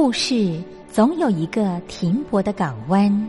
故事总有一个停泊的港湾。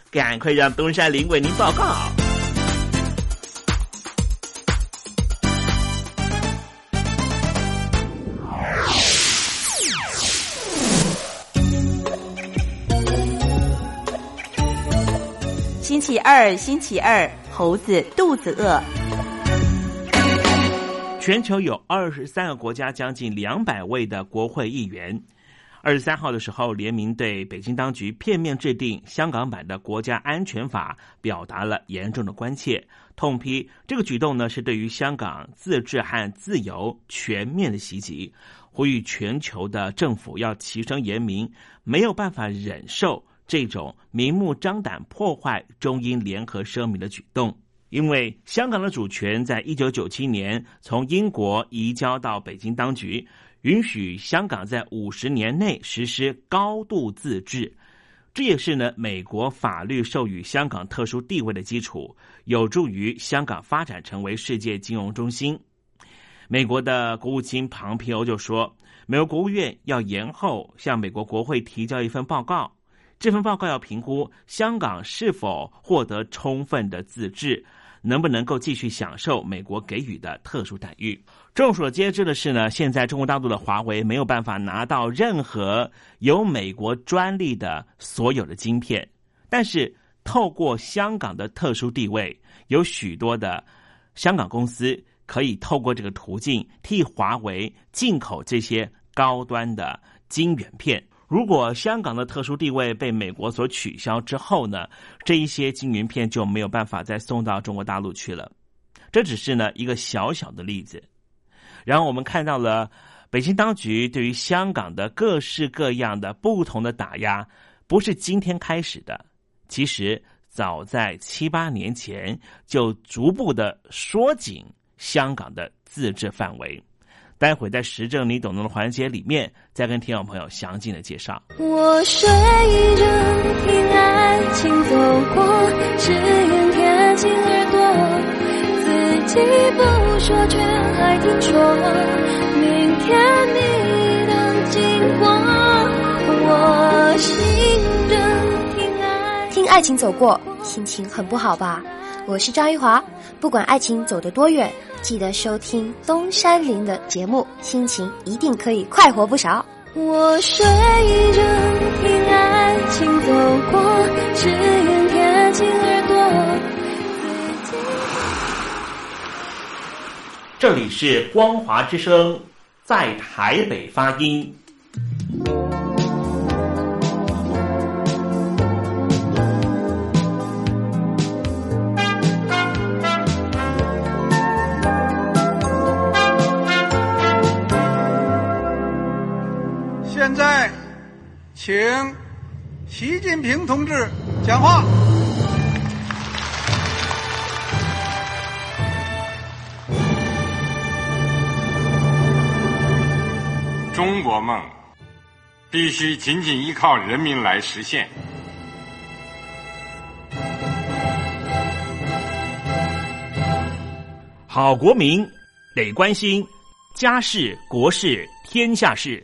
赶快让东山林为您报告。星期二，星期二，猴子肚子饿。全球有二十三个国家，将近两百位的国会议员。二十三号的时候，联名对北京当局片面制定香港版的国家安全法表达了严重的关切，痛批这个举动呢是对于香港自治和自由全面的袭击，呼吁全球的政府要齐声严明，没有办法忍受这种明目张胆破坏中英联合声明的举动，因为香港的主权在一九九七年从英国移交到北京当局。允许香港在五十年内实施高度自治，这也是呢美国法律授予香港特殊地位的基础，有助于香港发展成为世界金融中心。美国的国务卿庞皮欧就说，美国国务院要延后向美国国会提交一份报告，这份报告要评估香港是否获得充分的自治。能不能够继续享受美国给予的特殊待遇？众所皆知的是呢，现在中国大陆的华为没有办法拿到任何有美国专利的所有的晶片，但是透过香港的特殊地位，有许多的香港公司可以透过这个途径替华为进口这些高端的晶圆片。如果香港的特殊地位被美国所取消之后呢，这一些晶圆片就没有办法再送到中国大陆去了。这只是呢一个小小的例子。然后我们看到了北京当局对于香港的各式各样的不同的打压，不是今天开始的，其实早在七八年前就逐步的缩紧香港的自治范围。待会在时政你懂得的环节里面，再跟听众朋友详尽的介绍。我睡着听爱情走过，只愿贴近耳朵，自己不说却还听说，明天你的经过，我醒着听爱听爱情走过，心情很不好吧？我是张玉华，不管爱情走得多远。记得收听东山林的节目，心情一定可以快活不少。我睡着听爱情走过，只愿贴近耳朵。这里是光华之声，在台北发音。请习近平同志讲话。中国梦必须紧紧依靠人民来实现。好国民得关心家事、国事、天下事。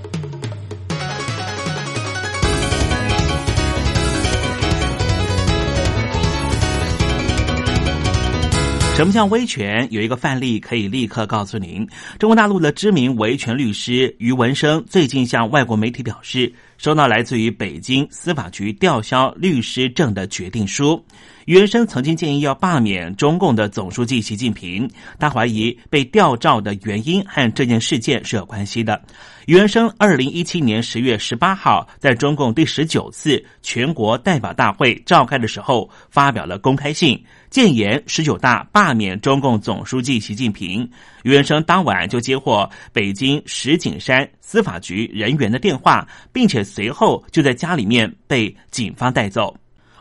什么叫维权？有一个范例可以立刻告诉您。中国大陆的知名维权律师于文生最近向外国媒体表示，收到来自于北京司法局吊销律师证的决定书。于文生曾经建议要罢免中共的总书记习近平，他怀疑被吊照的原因和这件事件是有关系的。于文生二零一七年十月十八号在中共第十九次全国代表大会召开的时候，发表了公开信。建言十九大罢免中共总书记习近平，于文生当晚就接获北京石景山司法局人员的电话，并且随后就在家里面被警方带走。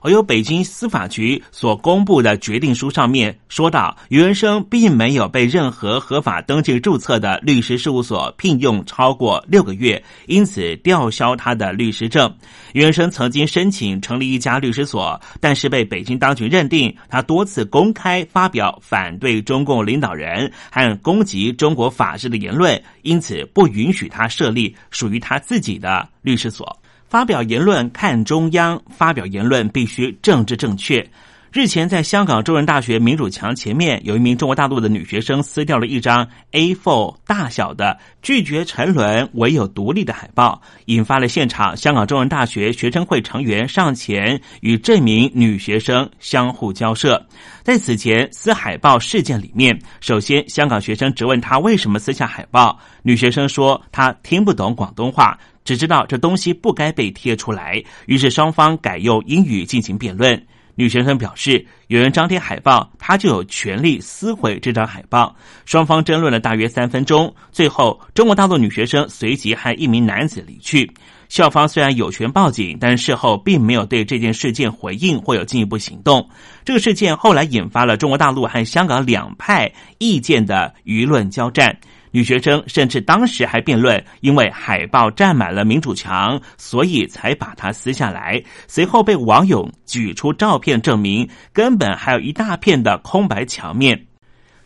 而由北京司法局所公布的决定书上面说到，于文生并没有被任何合法登记注册的律师事务所聘用超过六个月，因此吊销他的律师证。于文生曾经申请成立一家律师所，但是被北京当局认定他多次公开发表反对中共领导人和攻击中国法治的言论，因此不允许他设立属于他自己的律师所。发表言论看中央，发表言论必须政治正确。日前，在香港中文大学民主墙前面，有一名中国大陆的女学生撕掉了一张 A4 大小的拒绝沉沦、唯有独立的海报，引发了现场香港中文大学学生会成员上前与这名女学生相互交涉。在此前撕海报事件里面，首先香港学生质问她为什么撕下海报，女学生说她听不懂广东话。只知道这东西不该被贴出来，于是双方改用英语进行辩论。女学生表示，有人张贴海报，她就有权利撕毁这张海报。双方争论了大约三分钟，最后中国大陆女学生随即和一名男子离去。校方虽然有权报警，但事后并没有对这件事件回应或有进一步行动。这个事件后来引发了中国大陆和香港两派意见的舆论交战。女学生甚至当时还辩论，因为海报占满了民主墙，所以才把它撕下来。随后被网友举出照片证明，根本还有一大片的空白墙面。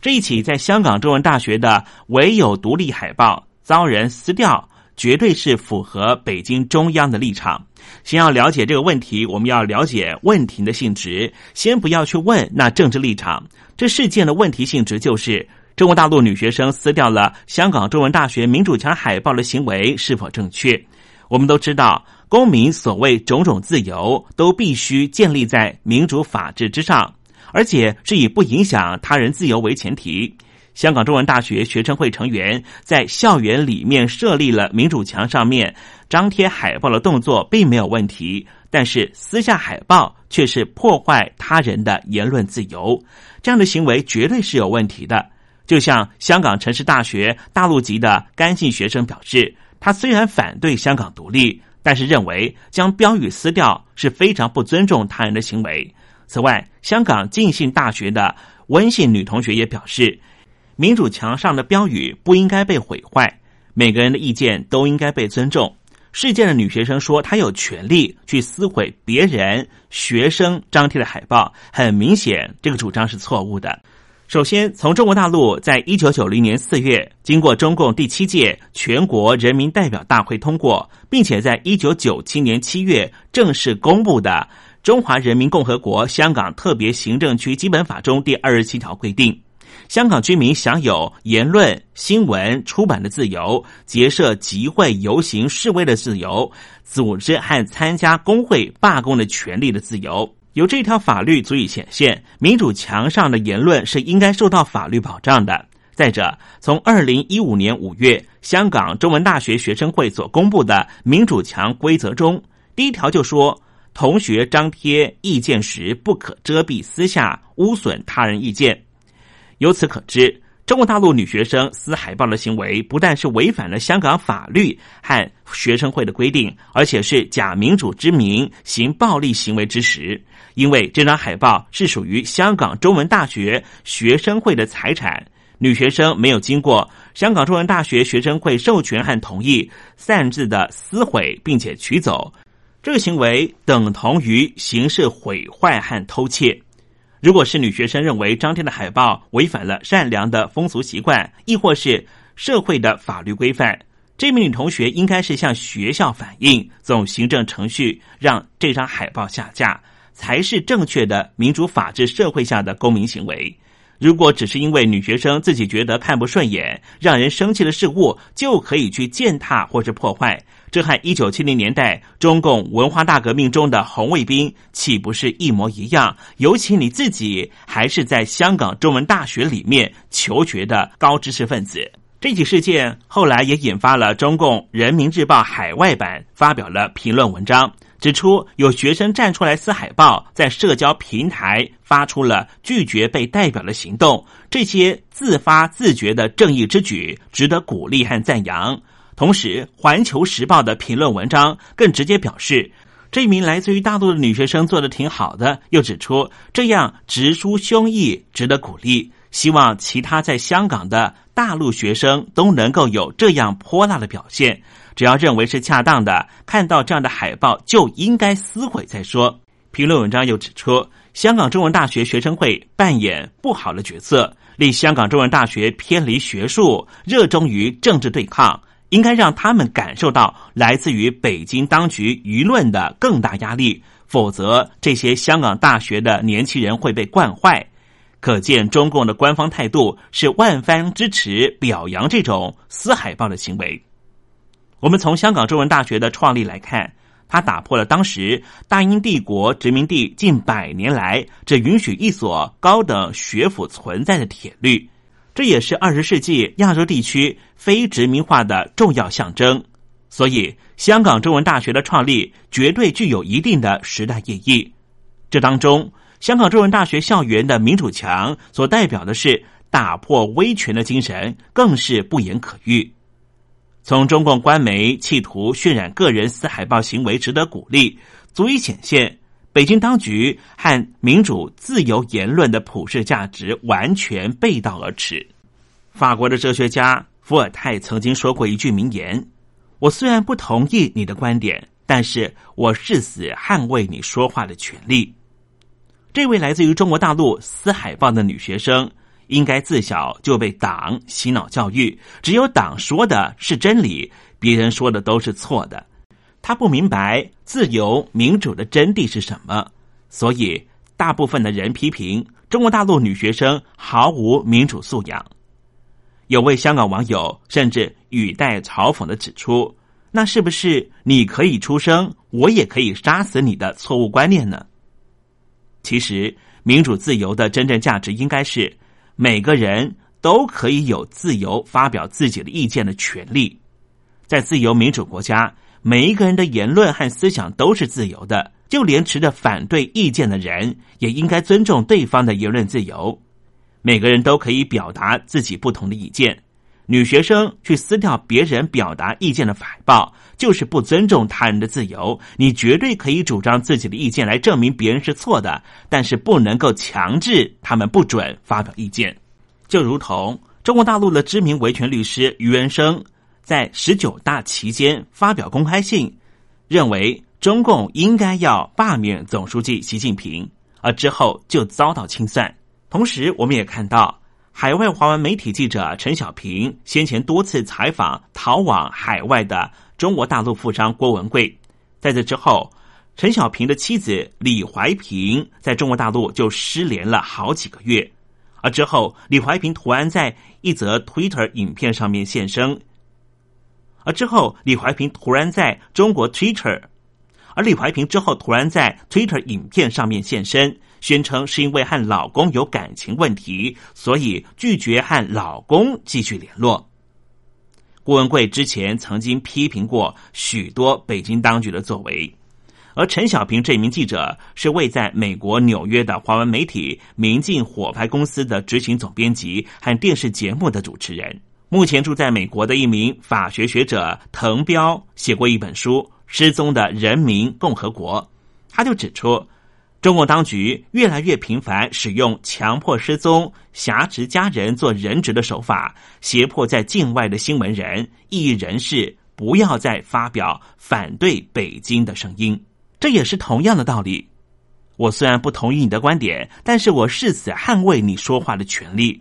这一起在香港中文大学的唯有独立海报遭人撕掉，绝对是符合北京中央的立场。先要了解这个问题，我们要了解问题的性质。先不要去问那政治立场，这事件的问题性质就是。中国大陆女学生撕掉了香港中文大学民主墙海报的行为是否正确？我们都知道，公民所谓种种自由都必须建立在民主法治之上，而且是以不影响他人自由为前提。香港中文大学学生会成员在校园里面设立了民主墙，上面张贴海报的动作并没有问题，但是撕下海报却是破坏他人的言论自由，这样的行为绝对是有问题的。就像香港城市大学大陆籍的甘姓学生表示，他虽然反对香港独立，但是认为将标语撕掉是非常不尊重他人的行为。此外，香港浸信大学的温姓女同学也表示，民主墙上的标语不应该被毁坏，每个人的意见都应该被尊重。事件的女学生说，她有权利去撕毁别人学生张贴的海报，很明显，这个主张是错误的。首先，从中国大陆在一九九零年四月经过中共第七届全国人民代表大会通过，并且在一九九七年七月正式公布的《中华人民共和国香港特别行政区基本法》中第二十七条规定，香港居民享有言论、新闻、出版的自由，结社、集会、游行、示威的自由，组织和参加工会罢工的权利的自由。由这条法律足以显现，民主墙上的言论是应该受到法律保障的。再者，从二零一五年五月香港中文大学学生会所公布的民主墙规则中，第一条就说，同学张贴意见时不可遮蔽私下污损他人意见。由此可知，中国大陆女学生撕海报的行为不但是违反了香港法律和学生会的规定，而且是假民主之名行暴力行为之实。因为这张海报是属于香港中文大学学生会的财产。女学生没有经过香港中文大学学生会授权和同意，擅自的撕毁并且取走，这个行为等同于刑事毁坏和偷窃。如果是女学生认为张贴的海报违反了善良的风俗习惯，亦或是社会的法律规范，这名女同学应该是向学校反映，走行政程序让这张海报下架，才是正确的民主法治社会下的公民行为。如果只是因为女学生自己觉得看不顺眼、让人生气的事物，就可以去践踏或是破坏，这和一九七零年代中共文化大革命中的红卫兵岂不是一模一样？尤其你自己还是在香港中文大学里面求学的高知识分子。这起事件后来也引发了中共人民日报海外版发表了评论文章。指出有学生站出来撕海报，在社交平台发出了拒绝被代表的行动，这些自发自觉的正义之举值得鼓励和赞扬。同时，《环球时报》的评论文章更直接表示，这名来自于大陆的女学生做的挺好的，又指出这样直抒胸臆值得鼓励，希望其他在香港的大陆学生都能够有这样泼辣的表现。只要认为是恰当的，看到这样的海报就应该撕毁再说。评论文章又指出，香港中文大学学生会扮演不好的角色，令香港中文大学偏离学术，热衷于政治对抗，应该让他们感受到来自于北京当局舆论的更大压力，否则这些香港大学的年轻人会被惯坏。可见，中共的官方态度是万番支持、表扬这种撕海报的行为。我们从香港中文大学的创立来看，它打破了当时大英帝国殖民地近百年来只允许一所高等学府存在的铁律，这也是二十世纪亚洲地区非殖民化的重要象征。所以，香港中文大学的创立绝对具有一定的时代意义。这当中，香港中文大学校园的民主墙所代表的是打破威权的精神，更是不言可喻。从中共官媒企图渲染个人撕海报行为值得鼓励，足以显现北京当局和民主自由言论的普世价值完全背道而驰。法国的哲学家伏尔泰曾经说过一句名言：“我虽然不同意你的观点，但是我誓死捍卫你说话的权利。”这位来自于中国大陆撕海报的女学生。应该自小就被党洗脑教育，只有党说的是真理，别人说的都是错的。他不明白自由民主的真谛是什么，所以大部分的人批评中国大陆女学生毫无民主素养。有位香港网友甚至语带嘲讽的指出：“那是不是你可以出生，我也可以杀死你的错误观念呢？”其实，民主自由的真正价值应该是。每个人都可以有自由发表自己的意见的权利，在自由民主国家，每一个人的言论和思想都是自由的，就连持着反对意见的人也应该尊重对方的言论自由。每个人都可以表达自己不同的意见。女学生去撕掉别人表达意见的海报，就是不尊重他人的自由。你绝对可以主张自己的意见来证明别人是错的，但是不能够强制他们不准发表意见。就如同中国大陆的知名维权律师于元生在十九大期间发表公开信，认为中共应该要罢免总书记习近平，而之后就遭到清算。同时，我们也看到。海外华文媒体记者陈小平先前多次采访逃往海外的中国大陆富商郭文贵，在这之后，陈小平的妻子李怀平在中国大陆就失联了好几个月，而之后李怀平突然在一则 Twitter 影片上面现身，而之后李怀平突然在中国 Twitter，而李怀平之后突然在 Twitter 影片上面现身。宣称是因为和老公有感情问题，所以拒绝和老公继续联络。顾文贵之前曾经批评过许多北京当局的作为，而陈小平这名记者是位在美国纽约的华文媒体明镜火牌公司的执行总编辑和电视节目的主持人。目前住在美国的一名法学学者滕彪写过一本书《失踪的人民共和国》，他就指出。中共当局越来越频繁使用强迫失踪、挟持家人做人质的手法，胁迫在境外的新闻人、异议人士不要再发表反对北京的声音。这也是同样的道理。我虽然不同意你的观点，但是我誓死捍卫你说话的权利。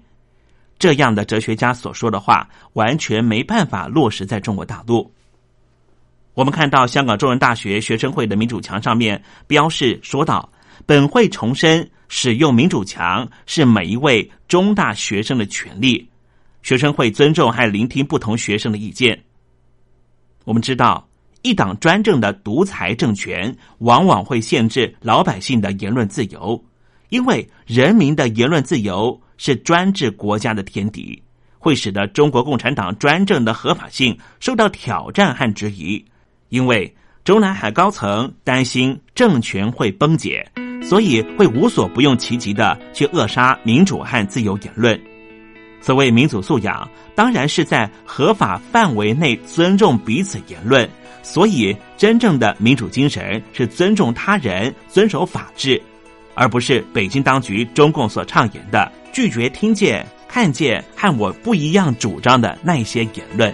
这样的哲学家所说的话，完全没办法落实在中国大陆。我们看到香港中文大学学生会的民主墙上面标示说道。本会重申，使用民主墙是每一位中大学生的权利。学生会尊重和聆听不同学生的意见。我们知道，一党专政的独裁政权往往会限制老百姓的言论自由，因为人民的言论自由是专制国家的天敌，会使得中国共产党专政的合法性受到挑战和质疑。因为中南海高层担心政权会崩解。所以会无所不用其极的去扼杀民主和自由言论。所谓民主素养，当然是在合法范围内尊重彼此言论。所以，真正的民主精神是尊重他人、遵守法治，而不是北京当局、中共所倡言的拒绝听见、看见和我不一样主张的那些言论。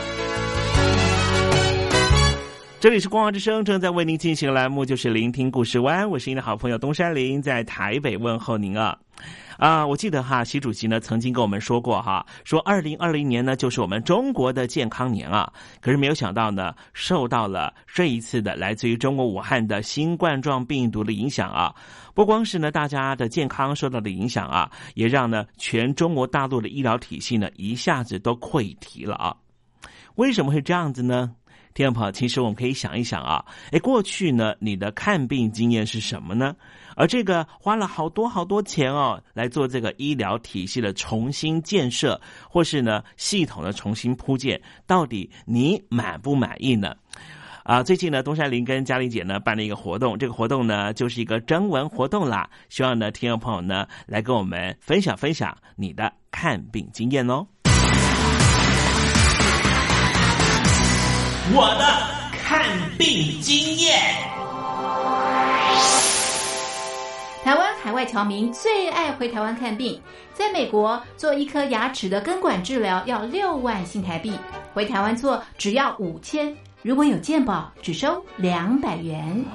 这里是光华之声，正在为您进行的栏目就是《聆听故事湾》，我是您的好朋友东山林，在台北问候您啊啊！我记得哈，习主席呢曾经跟我们说过哈，说二零二零年呢就是我们中国的健康年啊，可是没有想到呢，受到了这一次的来自于中国武汉的新冠状病毒的影响啊，不光是呢大家的健康受到的影响啊，也让呢全中国大陆的医疗体系呢一下子都溃堤了啊！为什么会这样子呢？听众朋友，其实我们可以想一想啊，哎，过去呢，你的看病经验是什么呢？而这个花了好多好多钱哦，来做这个医疗体系的重新建设，或是呢系统的重新铺建，到底你满不满意呢？啊，最近呢，东山林跟嘉玲姐呢办了一个活动，这个活动呢就是一个征文活动啦，希望呢听众朋友呢来跟我们分享分享你的看病经验哦。我的看病经验。台湾海外侨民最爱回台湾看病。在美国做一颗牙齿的根管治疗要六万新台币回台湾做只要五千如果有健保只收两百元。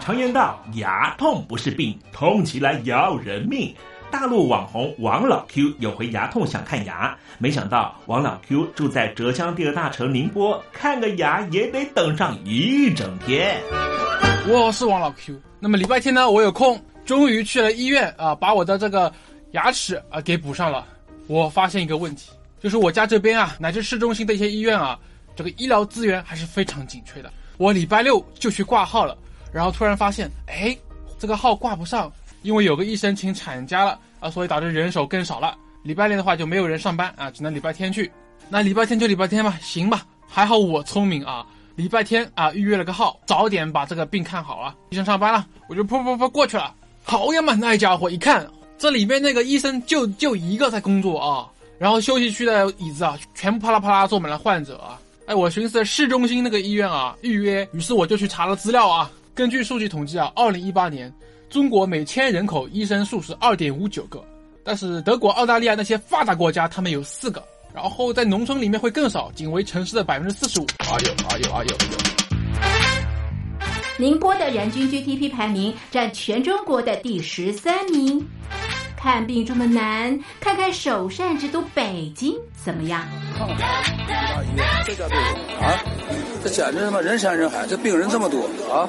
常言道牙痛不是病痛起来要人命。大陆网红王老 Q 有回牙痛想看牙，没想到王老 Q 住在浙江第二大城宁波，看个牙也得等上一整天。我是王老 Q，那么礼拜天呢，我有空，终于去了医院啊，把我的这个牙齿啊给补上了。我发现一个问题，就是我家这边啊，乃至市中心的一些医院啊。这个医疗资源还是非常紧缺的。我礼拜六就去挂号了，然后突然发现，哎，这个号挂不上，因为有个医生请产假了啊，所以导致人手更少了。礼拜六的话就没有人上班啊，只能礼拜天去。那礼拜天就礼拜天吧，行吧。还好我聪明啊，礼拜天啊预约了个号，早点把这个病看好了。医生上班了，我就噗噗噗过去了。好呀嘛，那家伙一看，这里面那个医生就就一个在工作啊，然后休息区的椅子啊，全部啪啦啪啦坐满了患者啊。哎，我寻思市中心那个医院啊，预约，于是我就去查了资料啊。根据数据统计啊，二零一八年中国每千人口医生数是二点五九个，但是德国、澳大利亚那些发达国家他们有四个，然后在农村里面会更少，仅为城市的百分之四十五。哎呦哎呦哎呦！宁波的人均 GDP 排名占全中国的第十三名。看病这么难，看看首善之都北京怎么样？这家病啊，这简直他妈人山人海，这病人这么多啊，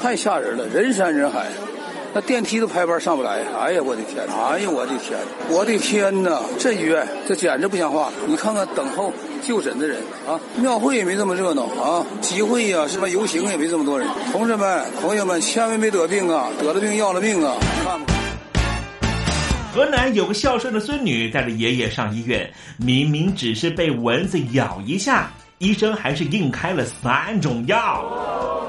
太吓人了，人山人海，那电梯都排班上不来。哎呀，我的天！哎呀，我的天！我的天哪！这医院这简直不像话。你看看等候就诊的人啊，庙会也没这么热闹啊，集会呀，什么游行也没这么多人。同志们、朋友们，千万别得病啊，得了病要了命啊！看吧。河南有个孝顺的孙女带着爷爷上医院，明明只是被蚊子咬一下，医生还是硬开了三种药。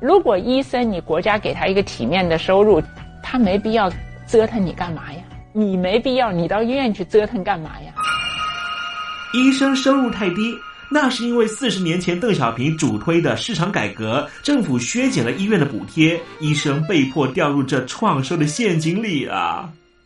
如果医生你国家给他一个体面的收入，他没必要折腾你干嘛呀？你没必要你到医院去折腾干嘛呀？医生收入太低，那是因为四十年前邓小平主推的市场改革，政府削减了医院的补贴，医生被迫掉入这创收的陷阱里啊。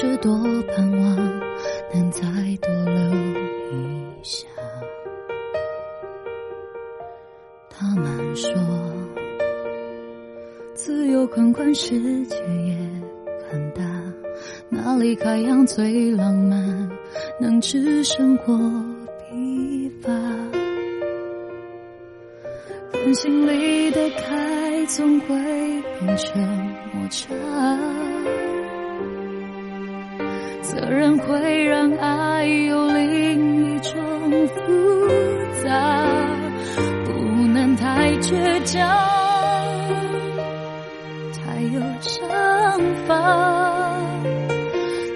是多盼望能再多留一下。他们说，自由宽宽，世界也很大，哪里海洋最浪漫，能治生活疲乏。人心里的开，总会变成摩擦。的人会让爱有另一种复杂，不能太倔强，太有想法。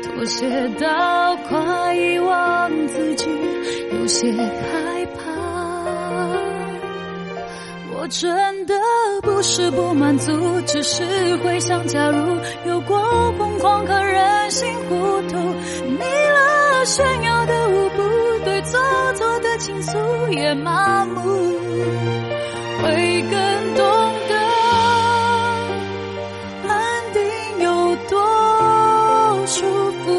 妥协到快遗忘自己，有些。我真的不是不满足，只是会想，假如有过疯狂和任性糊涂，腻了炫耀的舞步，对做作的倾诉也麻木，会更懂得安定有多舒服。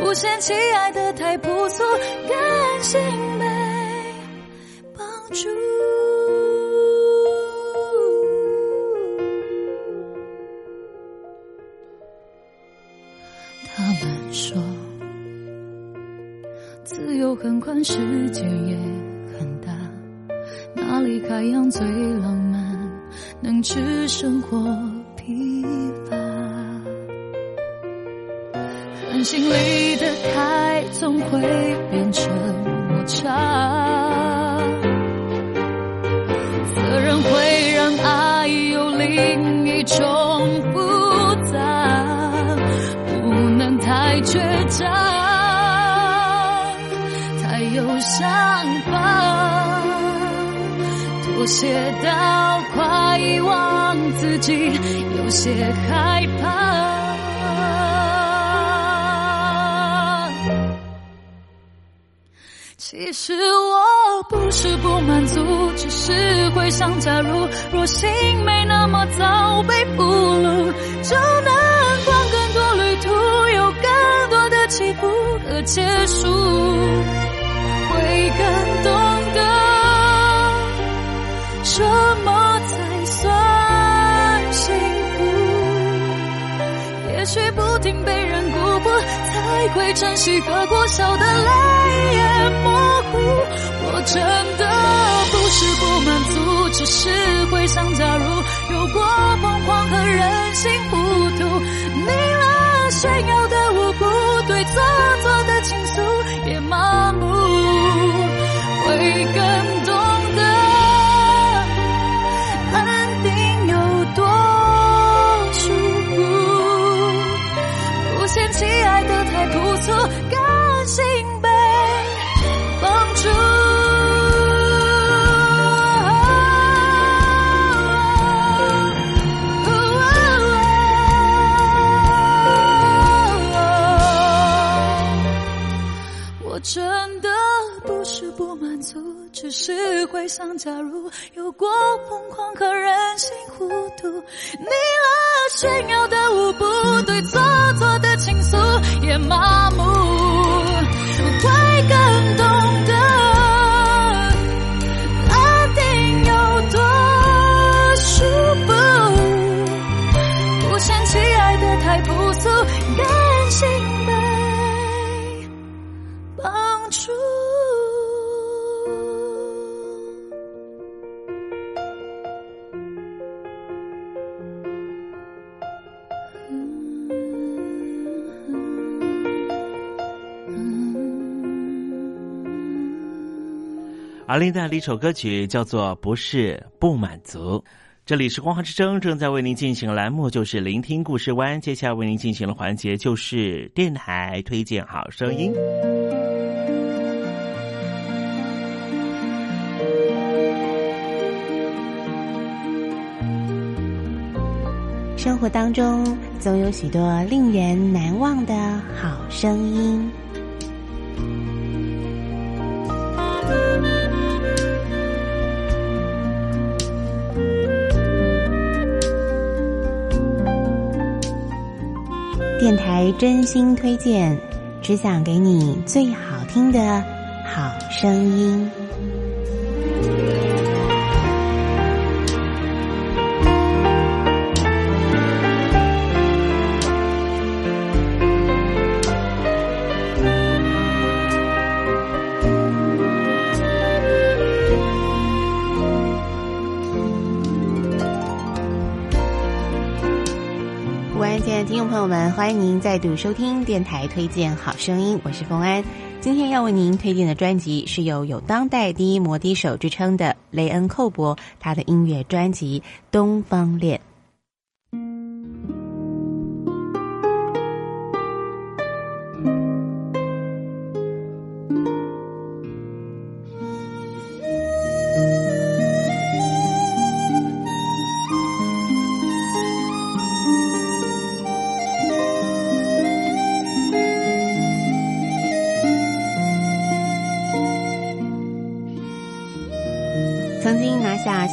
不嫌弃爱的太朴素，感性世界也很大，哪里海洋最浪漫，能吃生活疲乏。狠心里的开，总会变成摩擦。责任会让爱有另一种复杂，不能太倔强，太有想法，妥协到快遗忘自己，有些害怕。其实我不是不满足，只是会想，假如若心没那么早被俘虏，就能逛更多旅途，有更多的起伏和结束，会更懂得什么才算幸福。也许不停被人辜负，才会珍惜和过笑的泪眼模糊。我真的不是不满足，只是会想，假如有过疯狂和任性糊涂，腻了炫耀的舞步，对做作的倾诉也麻木，会更只是回想，假如有过疯狂和任性糊涂，腻了炫耀的舞步，对做作的倾诉也麻木，阿琳的一首歌曲叫做《不是不满足》。这里是光华之声，正在为您进行栏目就是聆听故事湾。接下来为您进行的环节就是电台推荐好声音。生活当中总有许多令人难忘的好声音。电台真心推荐，只想给你最好听的好声音。听众朋友们，欢迎您再度收听电台推荐好声音，我是冯安。今天要为您推荐的专辑是由有当代第一摩笛手之称的雷恩·寇伯，他的音乐专辑《东方恋》。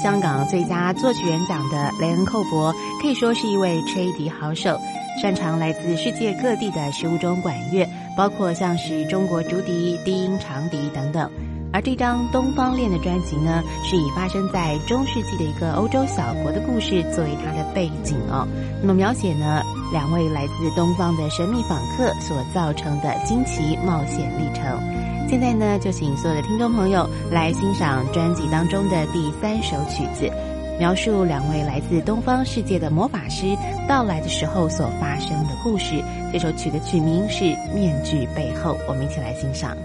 香港最佳作曲人奖的雷恩·寇伯可以说是一位吹笛好手，擅长来自世界各地的十五种管乐，包括像是中国竹笛、低音长笛等等。而这张《东方恋》的专辑呢，是以发生在中世纪的一个欧洲小国的故事作为它的背景哦。那么描写呢，两位来自东方的神秘访客所造成的惊奇冒险历程。现在呢，就请所有的听众朋友来欣赏专辑当中的第三首曲子，描述两位来自东方世界的魔法师到来的时候所发生的故事。这首曲的曲名是《面具背后》，我们一起来欣赏。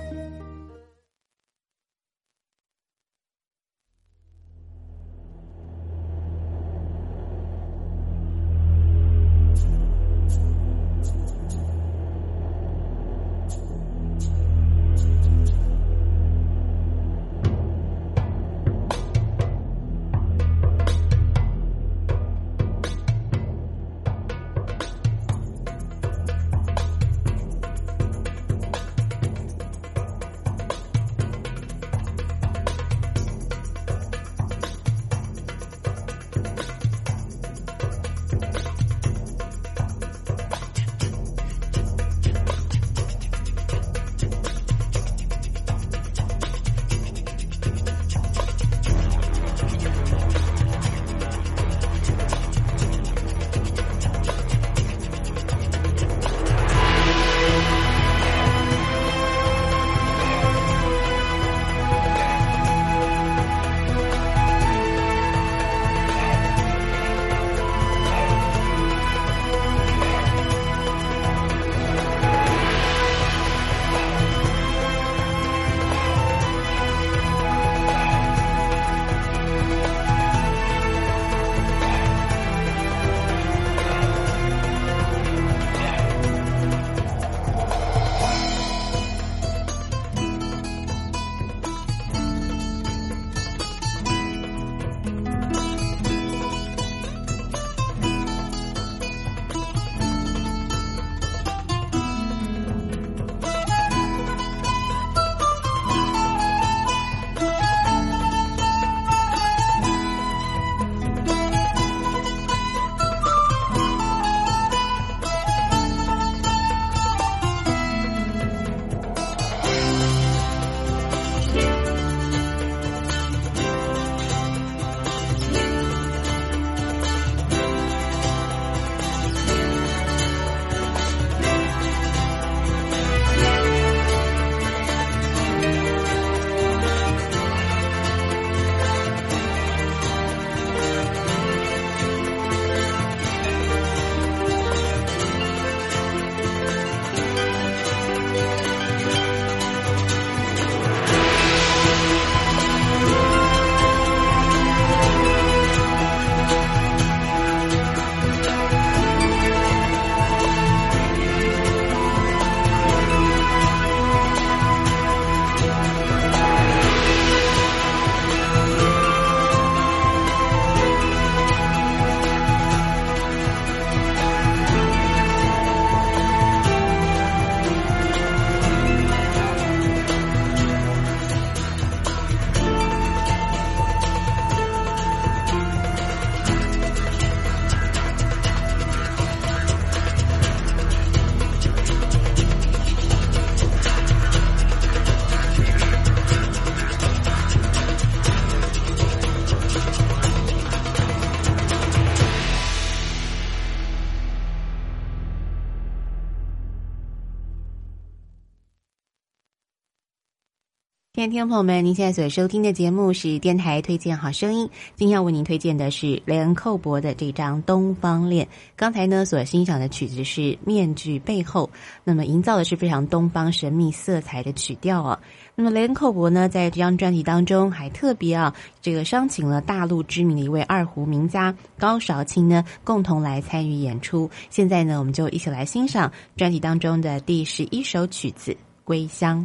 亲爱的听众朋友们，您现在所收听的节目是电台推荐好声音。今天要为您推荐的是雷恩寇博的这张《东方恋》。刚才呢所欣赏的曲子是《面具背后》，那么营造的是非常东方神秘色彩的曲调啊。那么雷恩寇博呢在这张专辑当中还特别啊这个商请了大陆知名的一位二胡名家高韶清呢共同来参与演出。现在呢我们就一起来欣赏专辑当中的第十一首曲子《归乡》。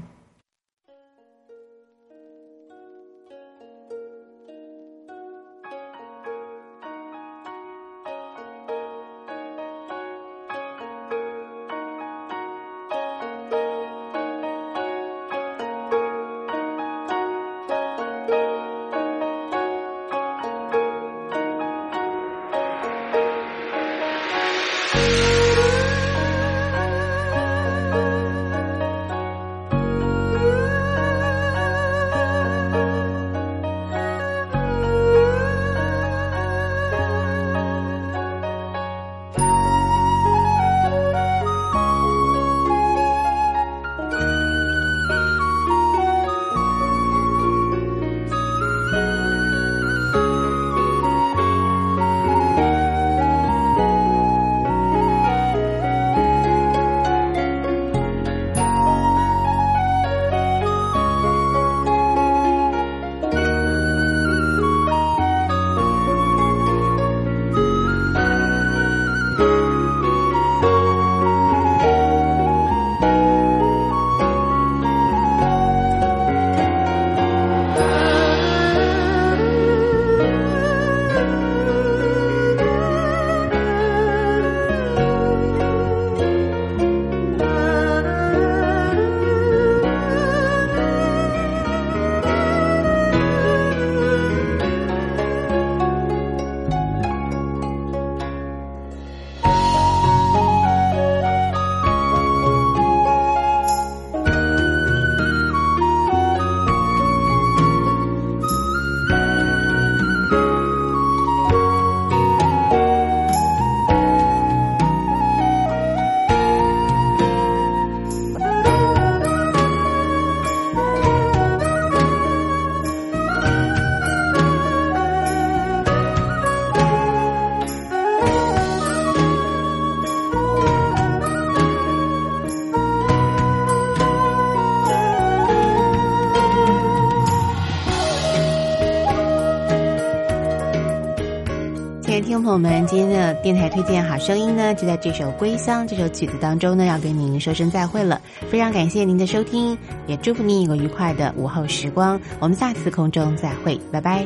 听众朋友们，今天的电台推荐好声音呢，就在这首《归乡》这首曲子当中呢，要跟您说声再会了。非常感谢您的收听，也祝福您有个愉快的午后时光。我们下次空中再会，拜拜。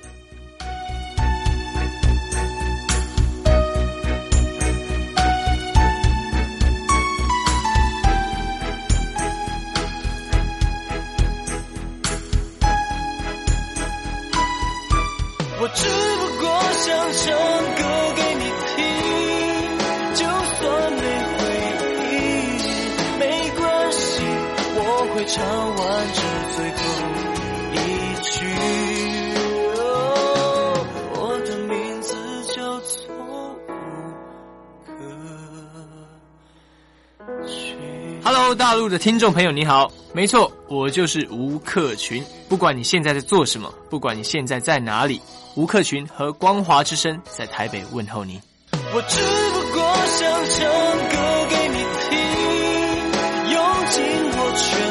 大陆的听众朋友，你好，没错，我就是吴克群。不管你现在在做什么，不管你现在在哪里，吴克群和光华之声在台北问候你。我只不过想唱歌给你听，用尽我全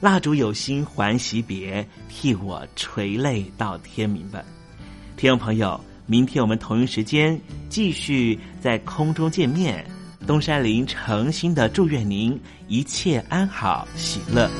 蜡烛有心还惜别，替我垂泪到天明吧。听众朋友，明天我们同一时间继续在空中见面。东山林诚心的祝愿您一切安好，喜乐。